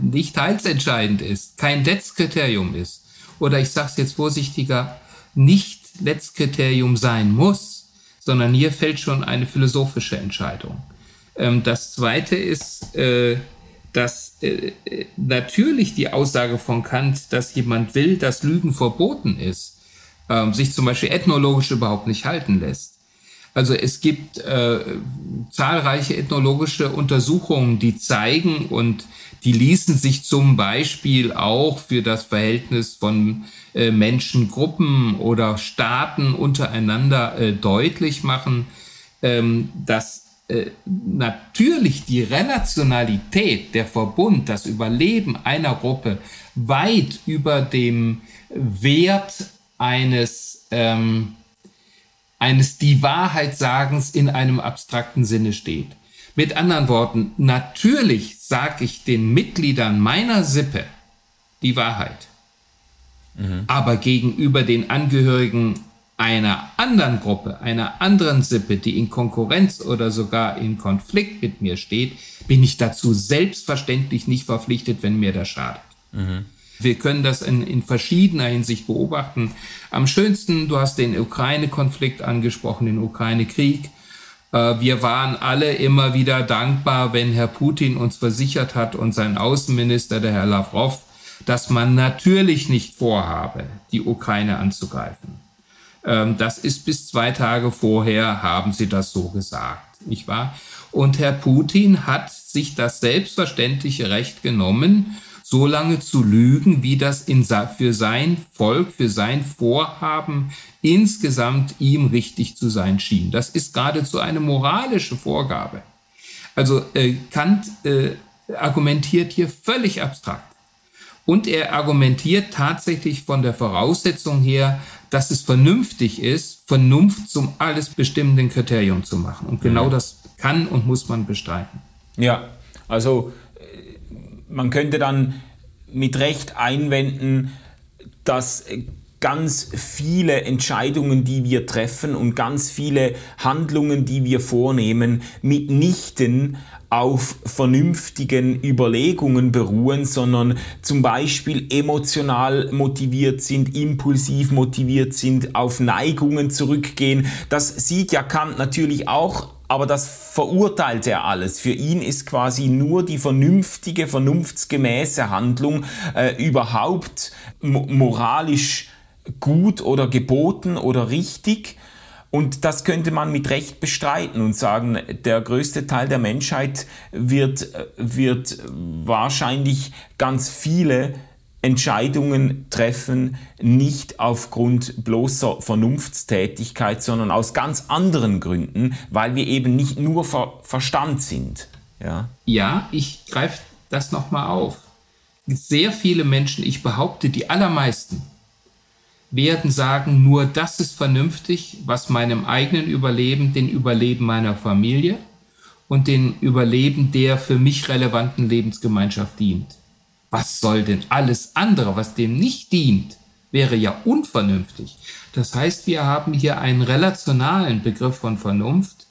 nicht teilsentscheidend ist, kein Letztkriterium ist. Oder ich sage es jetzt vorsichtiger, nicht Letztkriterium sein muss, sondern hier fällt schon eine philosophische Entscheidung. Ähm, das Zweite ist, äh, dass äh, natürlich die Aussage von Kant, dass jemand will, dass Lügen verboten ist, ähm, sich zum Beispiel ethnologisch überhaupt nicht halten lässt. Also es gibt äh, zahlreiche ethnologische Untersuchungen, die zeigen und die ließen sich zum Beispiel auch für das Verhältnis von äh, Menschengruppen oder Staaten untereinander äh, deutlich machen, ähm, dass äh, natürlich die Relationalität, der Verbund, das Überleben einer Gruppe weit über dem Wert eines, ähm, eines die Wahrheit sagens in einem abstrakten Sinne steht. Mit anderen Worten, natürlich sage ich den Mitgliedern meiner Sippe die Wahrheit. Mhm. Aber gegenüber den Angehörigen einer anderen Gruppe, einer anderen Sippe, die in Konkurrenz oder sogar in Konflikt mit mir steht, bin ich dazu selbstverständlich nicht verpflichtet, wenn mir das schadet. Mhm. Wir können das in, in verschiedener Hinsicht beobachten. Am schönsten, du hast den Ukraine-Konflikt angesprochen, den Ukraine-Krieg. Äh, wir waren alle immer wieder dankbar, wenn Herr Putin uns versichert hat und sein Außenminister, der Herr Lavrov, dass man natürlich nicht vorhabe, die Ukraine anzugreifen. Ähm, das ist bis zwei Tage vorher, haben sie das so gesagt, nicht wahr? Und Herr Putin hat sich das selbstverständliche Recht genommen, so lange zu lügen, wie das in, für sein Volk, für sein Vorhaben insgesamt ihm richtig zu sein schien. Das ist geradezu eine moralische Vorgabe. Also äh, Kant äh, argumentiert hier völlig abstrakt. Und er argumentiert tatsächlich von der Voraussetzung her, dass es vernünftig ist, Vernunft zum alles bestimmenden Kriterium zu machen. Und genau mhm. das kann und muss man bestreiten. Ja, also äh, man könnte dann mit Recht einwenden, dass ganz viele Entscheidungen, die wir treffen und ganz viele Handlungen, die wir vornehmen, mitnichten auf vernünftigen Überlegungen beruhen, sondern zum Beispiel emotional motiviert sind, impulsiv motiviert sind, auf Neigungen zurückgehen. Das sieht ja Kant natürlich auch aber das verurteilt er alles. Für ihn ist quasi nur die vernünftige, vernunftsgemäße Handlung äh, überhaupt moralisch gut oder geboten oder richtig. Und das könnte man mit Recht bestreiten und sagen, der größte Teil der Menschheit wird, wird wahrscheinlich ganz viele Entscheidungen treffen, nicht aufgrund bloßer Vernunftstätigkeit, sondern aus ganz anderen Gründen, weil wir eben nicht nur Ver Verstand sind. Ja, ja ich greife das nochmal auf. Sehr viele Menschen, ich behaupte die allermeisten, werden sagen, nur das ist vernünftig, was meinem eigenen Überleben, den Überleben meiner Familie und den Überleben der für mich relevanten Lebensgemeinschaft dient. Was soll denn alles andere, was dem nicht dient, wäre ja unvernünftig. Das heißt, wir haben hier einen relationalen Begriff von Vernunft,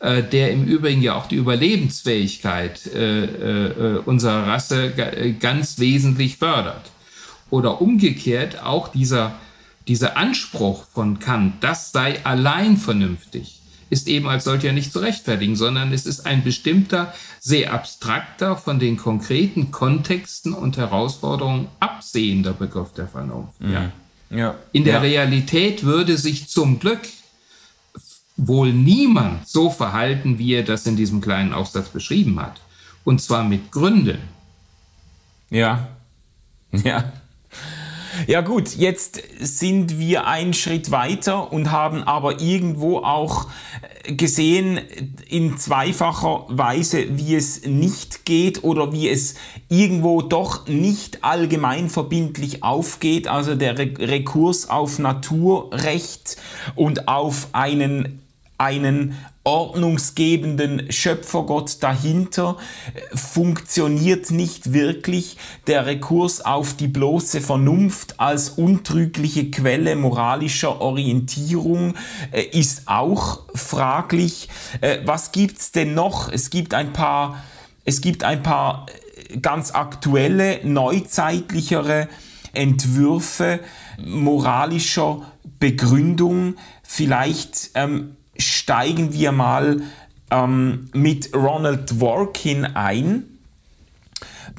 äh, der im Übrigen ja auch die Überlebensfähigkeit äh, äh, unserer Rasse ganz wesentlich fördert. Oder umgekehrt auch dieser dieser Anspruch von Kant, das sei allein vernünftig, ist eben als solcher nicht zu rechtfertigen, sondern es ist ein bestimmter, sehr abstrakter, von den konkreten Kontexten und Herausforderungen absehender Begriff der Vernunft. Mhm. Ja. Ja. In der ja. Realität würde sich zum Glück wohl niemand so verhalten, wie er das in diesem kleinen Aufsatz beschrieben hat. Und zwar mit Gründen. Ja. Ja. Ja gut, jetzt sind wir einen Schritt weiter und haben aber irgendwo auch gesehen in zweifacher Weise, wie es nicht geht oder wie es irgendwo doch nicht allgemein verbindlich aufgeht. Also der Rekurs auf Naturrecht und auf einen einen ordnungsgebenden Schöpfergott dahinter funktioniert nicht wirklich. Der Rekurs auf die bloße Vernunft als untrügliche Quelle moralischer Orientierung äh, ist auch fraglich. Äh, was gibt's denn noch? Es gibt ein paar, es gibt ein paar äh, ganz aktuelle, neuzeitlichere Entwürfe moralischer Begründung. Vielleicht ähm, steigen wir mal ähm, mit Ronald Dworkin ein.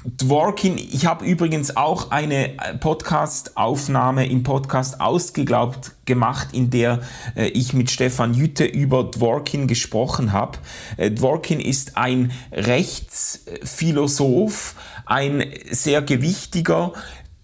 Dworkin, ich habe übrigens auch eine Podcast-Aufnahme im Podcast Ausgeglaubt gemacht, in der äh, ich mit Stefan Jütte über Dworkin gesprochen habe. Äh, Dworkin ist ein Rechtsphilosoph, ein sehr gewichtiger,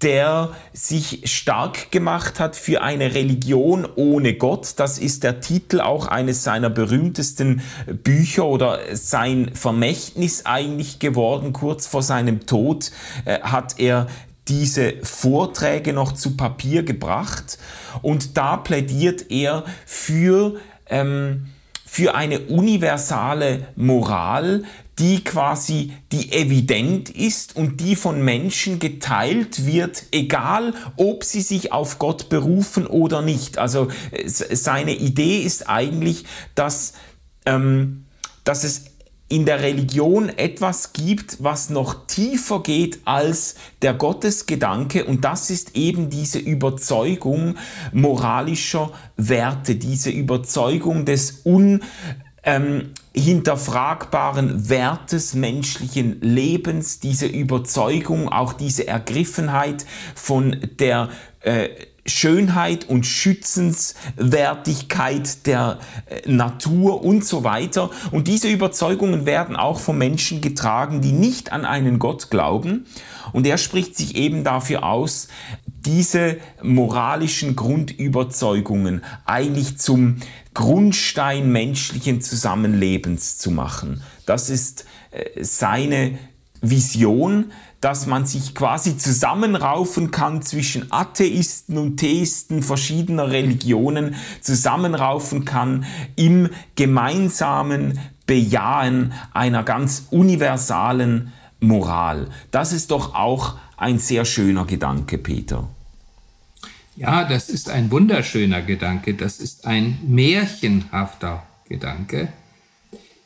der sich stark gemacht hat für eine Religion ohne Gott. Das ist der Titel auch eines seiner berühmtesten Bücher oder sein Vermächtnis eigentlich geworden. Kurz vor seinem Tod äh, hat er diese Vorträge noch zu Papier gebracht und da plädiert er für ähm, für eine universale Moral, die quasi die evident ist und die von Menschen geteilt wird, egal ob sie sich auf Gott berufen oder nicht. Also seine Idee ist eigentlich, dass, ähm, dass es in der Religion etwas gibt, was noch tiefer geht als der Gottesgedanke und das ist eben diese Überzeugung moralischer Werte, diese Überzeugung des un ähm, hinterfragbaren Wertes menschlichen Lebens, diese Überzeugung, auch diese Ergriffenheit von der äh, Schönheit und Schützenswertigkeit der äh, Natur und so weiter. Und diese Überzeugungen werden auch von Menschen getragen, die nicht an einen Gott glauben. Und er spricht sich eben dafür aus, diese moralischen Grundüberzeugungen eigentlich zum Grundstein menschlichen Zusammenlebens zu machen. Das ist äh, seine Vision, dass man sich quasi zusammenraufen kann zwischen Atheisten und Theisten verschiedener Religionen, zusammenraufen kann im gemeinsamen Bejahen einer ganz universalen Moral. Das ist doch auch ein sehr schöner Gedanke, Peter. Ja, das ist ein wunderschöner Gedanke, das ist ein märchenhafter Gedanke.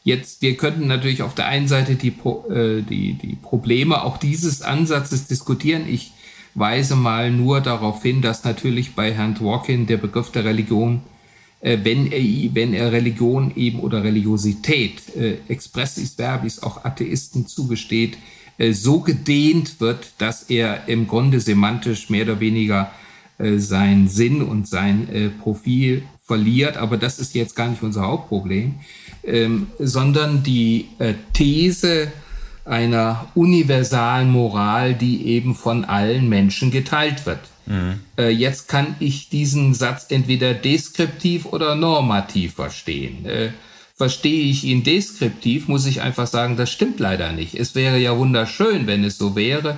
Jetzt, wir könnten natürlich auf der einen Seite die, äh, die, die Probleme auch dieses Ansatzes diskutieren. Ich weise mal nur darauf hin, dass natürlich bei Herrn Dworkin der Begriff der Religion, äh, wenn, er, wenn er Religion eben oder Religiosität, äh, expressis verbis auch Atheisten zugesteht, so gedehnt wird, dass er im Grunde semantisch mehr oder weniger äh, seinen Sinn und sein äh, Profil verliert. Aber das ist jetzt gar nicht unser Hauptproblem, ähm, sondern die äh, These einer universalen Moral, die eben von allen Menschen geteilt wird. Mhm. Äh, jetzt kann ich diesen Satz entweder deskriptiv oder normativ verstehen. Verstehe ich ihn deskriptiv, muss ich einfach sagen, das stimmt leider nicht. Es wäre ja wunderschön, wenn es so wäre,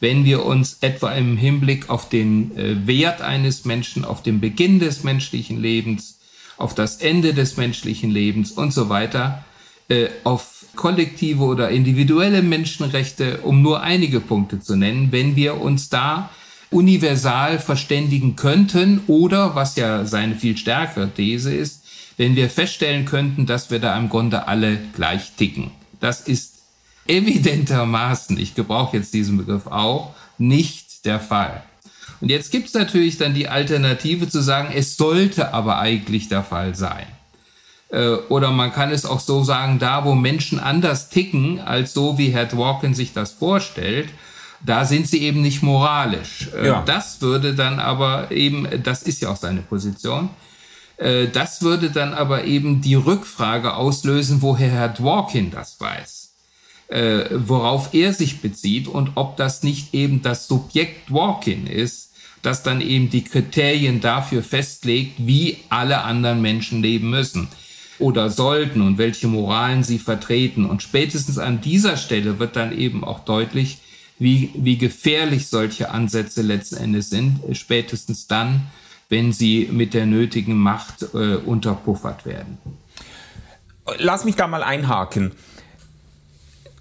wenn wir uns etwa im Hinblick auf den äh, Wert eines Menschen, auf den Beginn des menschlichen Lebens, auf das Ende des menschlichen Lebens und so weiter, äh, auf kollektive oder individuelle Menschenrechte, um nur einige Punkte zu nennen, wenn wir uns da universal verständigen könnten oder, was ja seine viel stärkere These ist, wenn wir feststellen könnten, dass wir da im Grunde alle gleich ticken. Das ist evidentermaßen, ich gebrauche jetzt diesen Begriff auch, nicht der Fall. Und jetzt gibt es natürlich dann die Alternative zu sagen, es sollte aber eigentlich der Fall sein. Äh, oder man kann es auch so sagen, da wo Menschen anders ticken, als so wie Herr Dworkin sich das vorstellt, da sind sie eben nicht moralisch. Äh, ja. Das würde dann aber eben, das ist ja auch seine Position, das würde dann aber eben die Rückfrage auslösen, woher Herr Dworkin das weiß, äh, worauf er sich bezieht und ob das nicht eben das Subjekt Dworkin ist, das dann eben die Kriterien dafür festlegt, wie alle anderen Menschen leben müssen oder sollten und welche Moralen sie vertreten. Und spätestens an dieser Stelle wird dann eben auch deutlich, wie, wie gefährlich solche Ansätze letzten Endes sind, spätestens dann, wenn sie mit der nötigen Macht äh, unterpuffert werden. Lass mich da mal einhaken.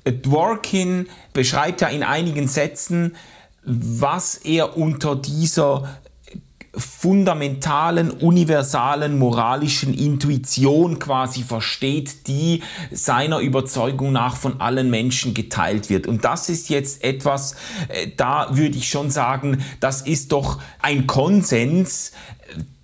Dworkin beschreibt ja in einigen Sätzen, was er unter dieser fundamentalen, universalen moralischen Intuition quasi versteht, die seiner Überzeugung nach von allen Menschen geteilt wird. Und das ist jetzt etwas, äh, da würde ich schon sagen, das ist doch ein Konsens,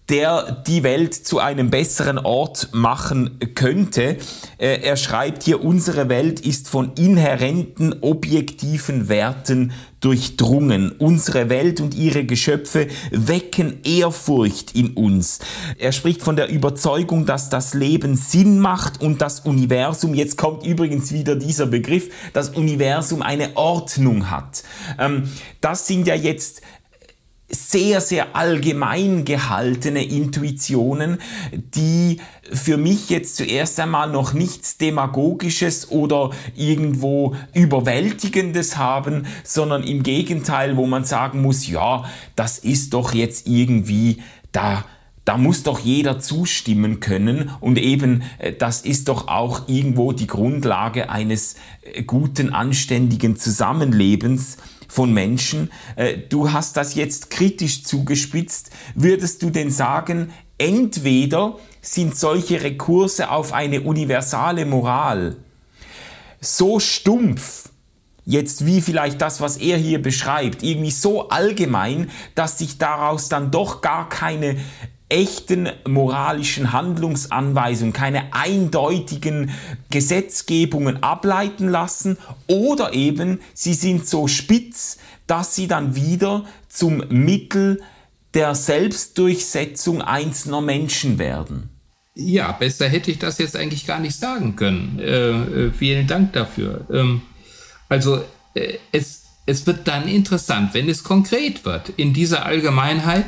der die Welt zu einem besseren Ort machen könnte. Äh, er schreibt hier, unsere Welt ist von inhärenten objektiven Werten durchdrungen. Unsere Welt und ihre Geschöpfe wecken Ehrfurcht in uns. Er spricht von der Überzeugung, dass das Leben Sinn macht und das Universum, jetzt kommt übrigens wieder dieser Begriff, das Universum eine Ordnung hat. Ähm, das sind ja jetzt sehr, sehr allgemein gehaltene Intuitionen, die für mich jetzt zuerst einmal noch nichts Demagogisches oder irgendwo Überwältigendes haben, sondern im Gegenteil, wo man sagen muss, ja, das ist doch jetzt irgendwie da da muss doch jeder zustimmen können und eben äh, das ist doch auch irgendwo die Grundlage eines äh, guten, anständigen Zusammenlebens von Menschen. Äh, du hast das jetzt kritisch zugespitzt. Würdest du denn sagen, entweder sind solche Rekurse auf eine universale Moral so stumpf, jetzt wie vielleicht das, was er hier beschreibt, irgendwie so allgemein, dass sich daraus dann doch gar keine echten moralischen Handlungsanweisungen, keine eindeutigen Gesetzgebungen ableiten lassen oder eben sie sind so spitz, dass sie dann wieder zum Mittel der Selbstdurchsetzung einzelner Menschen werden. Ja, besser hätte ich das jetzt eigentlich gar nicht sagen können. Äh, äh, vielen Dank dafür. Ähm, also äh, es, es wird dann interessant, wenn es konkret wird. In dieser Allgemeinheit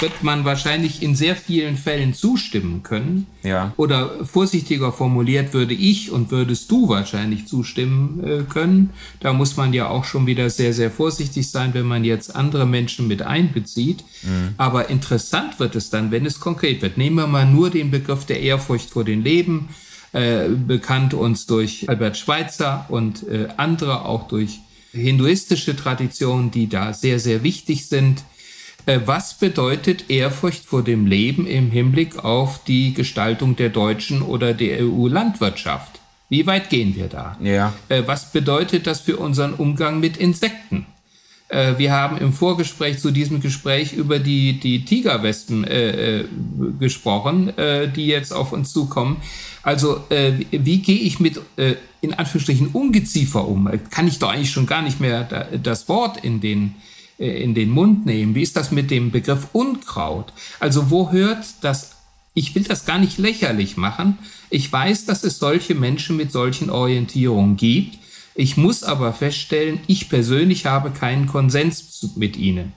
wird man wahrscheinlich in sehr vielen Fällen zustimmen können. Ja. Oder vorsichtiger formuliert würde ich und würdest du wahrscheinlich zustimmen äh, können. Da muss man ja auch schon wieder sehr, sehr vorsichtig sein, wenn man jetzt andere Menschen mit einbezieht. Mhm. Aber interessant wird es dann, wenn es konkret wird. Nehmen wir mal nur den Begriff der Ehrfurcht vor den Leben, äh, bekannt uns durch Albert Schweitzer und äh, andere, auch durch hinduistische Traditionen, die da sehr, sehr wichtig sind. Äh, was bedeutet Ehrfurcht vor dem Leben im Hinblick auf die Gestaltung der deutschen oder der EU-Landwirtschaft? Wie weit gehen wir da? Ja. Äh, was bedeutet das für unseren Umgang mit Insekten? Äh, wir haben im Vorgespräch zu diesem Gespräch über die, die Tigerwespen äh, gesprochen, äh, die jetzt auf uns zukommen. Also äh, wie gehe ich mit in Anführungsstrichen Ungeziefer um? Kann ich doch eigentlich schon gar nicht mehr da, das Wort in den in den Mund nehmen? Wie ist das mit dem Begriff Unkraut? Also wo hört das, ich will das gar nicht lächerlich machen. Ich weiß, dass es solche Menschen mit solchen Orientierungen gibt. Ich muss aber feststellen, ich persönlich habe keinen Konsens mit ihnen.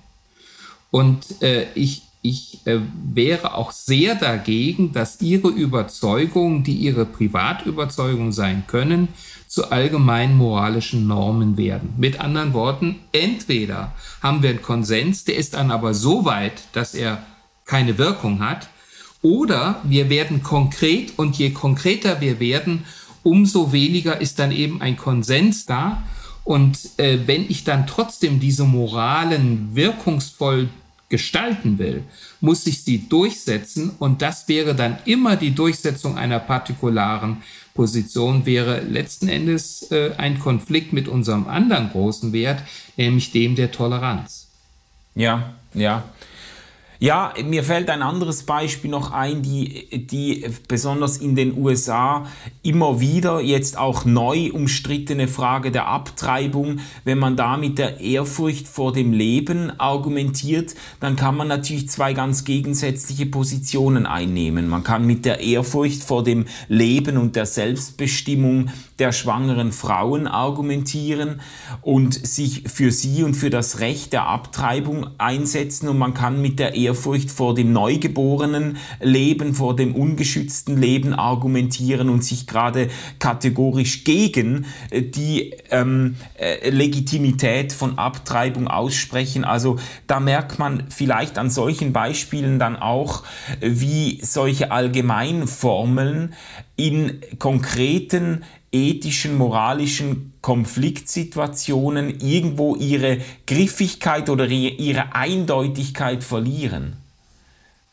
Und äh, ich, ich äh, wäre auch sehr dagegen, dass ihre Überzeugungen, die ihre Privatüberzeugungen sein können, zu allgemeinen moralischen Normen werden. Mit anderen Worten, entweder haben wir einen Konsens, der ist dann aber so weit, dass er keine Wirkung hat, oder wir werden konkret und je konkreter wir werden, umso weniger ist dann eben ein Konsens da. Und äh, wenn ich dann trotzdem diese Moralen wirkungsvoll gestalten will, muss ich sie durchsetzen und das wäre dann immer die Durchsetzung einer partikularen Position, wäre letzten Endes äh, ein Konflikt mit unserem anderen großen Wert, nämlich dem der Toleranz. Ja, ja. Ja, mir fällt ein anderes Beispiel noch ein, die, die besonders in den USA immer wieder jetzt auch neu umstrittene Frage der Abtreibung. Wenn man da mit der Ehrfurcht vor dem Leben argumentiert, dann kann man natürlich zwei ganz gegensätzliche Positionen einnehmen. Man kann mit der Ehrfurcht vor dem Leben und der Selbstbestimmung der schwangeren Frauen argumentieren und sich für sie und für das Recht der Abtreibung einsetzen und man kann mit der Ehrfurcht vor dem neugeborenen Leben, vor dem ungeschützten Leben argumentieren und sich gerade kategorisch gegen äh, die ähm, äh, Legitimität von Abtreibung aussprechen. Also da merkt man vielleicht an solchen Beispielen dann auch, wie solche Allgemeinformeln in konkreten ethischen, moralischen Konfliktsituationen irgendwo ihre Griffigkeit oder ihre Eindeutigkeit verlieren.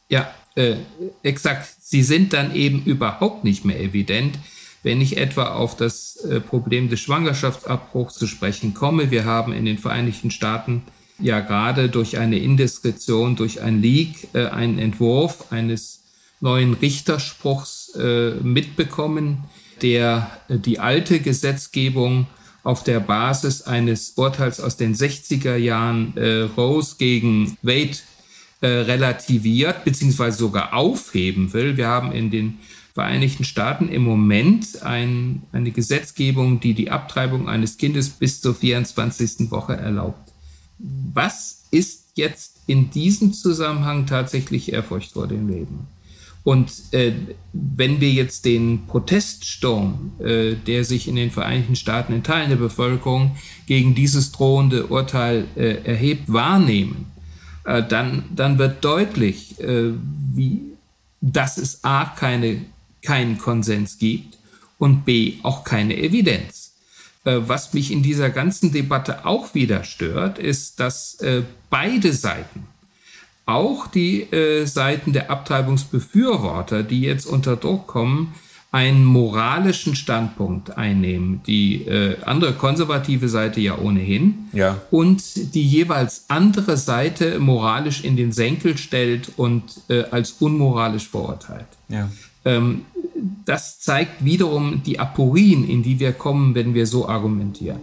Ja, äh, exakt. Sie sind dann eben überhaupt nicht mehr evident. Wenn ich etwa auf das äh, Problem des Schwangerschaftsabbruchs zu sprechen komme, wir haben in den Vereinigten Staaten ja gerade durch eine Indiskretion, durch ein Leak, äh, einen Entwurf eines neuen Richterspruchs äh, mitbekommen, der äh, die alte Gesetzgebung auf der Basis eines Urteils aus den 60er Jahren äh, Rose gegen Wade äh, relativiert bzw. sogar aufheben will. Wir haben in den Vereinigten Staaten im Moment ein, eine Gesetzgebung, die die Abtreibung eines Kindes bis zur 24. Woche erlaubt. Was ist jetzt in diesem Zusammenhang tatsächlich Ehrfurcht vor dem Leben? Und äh, wenn wir jetzt den Proteststurm, äh, der sich in den Vereinigten Staaten in Teilen der Bevölkerung gegen dieses drohende Urteil äh, erhebt, wahrnehmen, äh, dann, dann wird deutlich, äh, wie, dass es a. Keine, keinen Konsens gibt und b. auch keine Evidenz. Äh, was mich in dieser ganzen Debatte auch wieder stört, ist, dass beide Seiten, auch die äh, Seiten der Abtreibungsbefürworter, die jetzt unter Druck kommen, einen moralischen Standpunkt einnehmen. Die äh, andere konservative Seite ja ohnehin. Ja. Und die jeweils andere Seite moralisch in den Senkel stellt und äh, als unmoralisch verurteilt. Ja. Ähm, das zeigt wiederum die Aporien, in die wir kommen, wenn wir so argumentieren.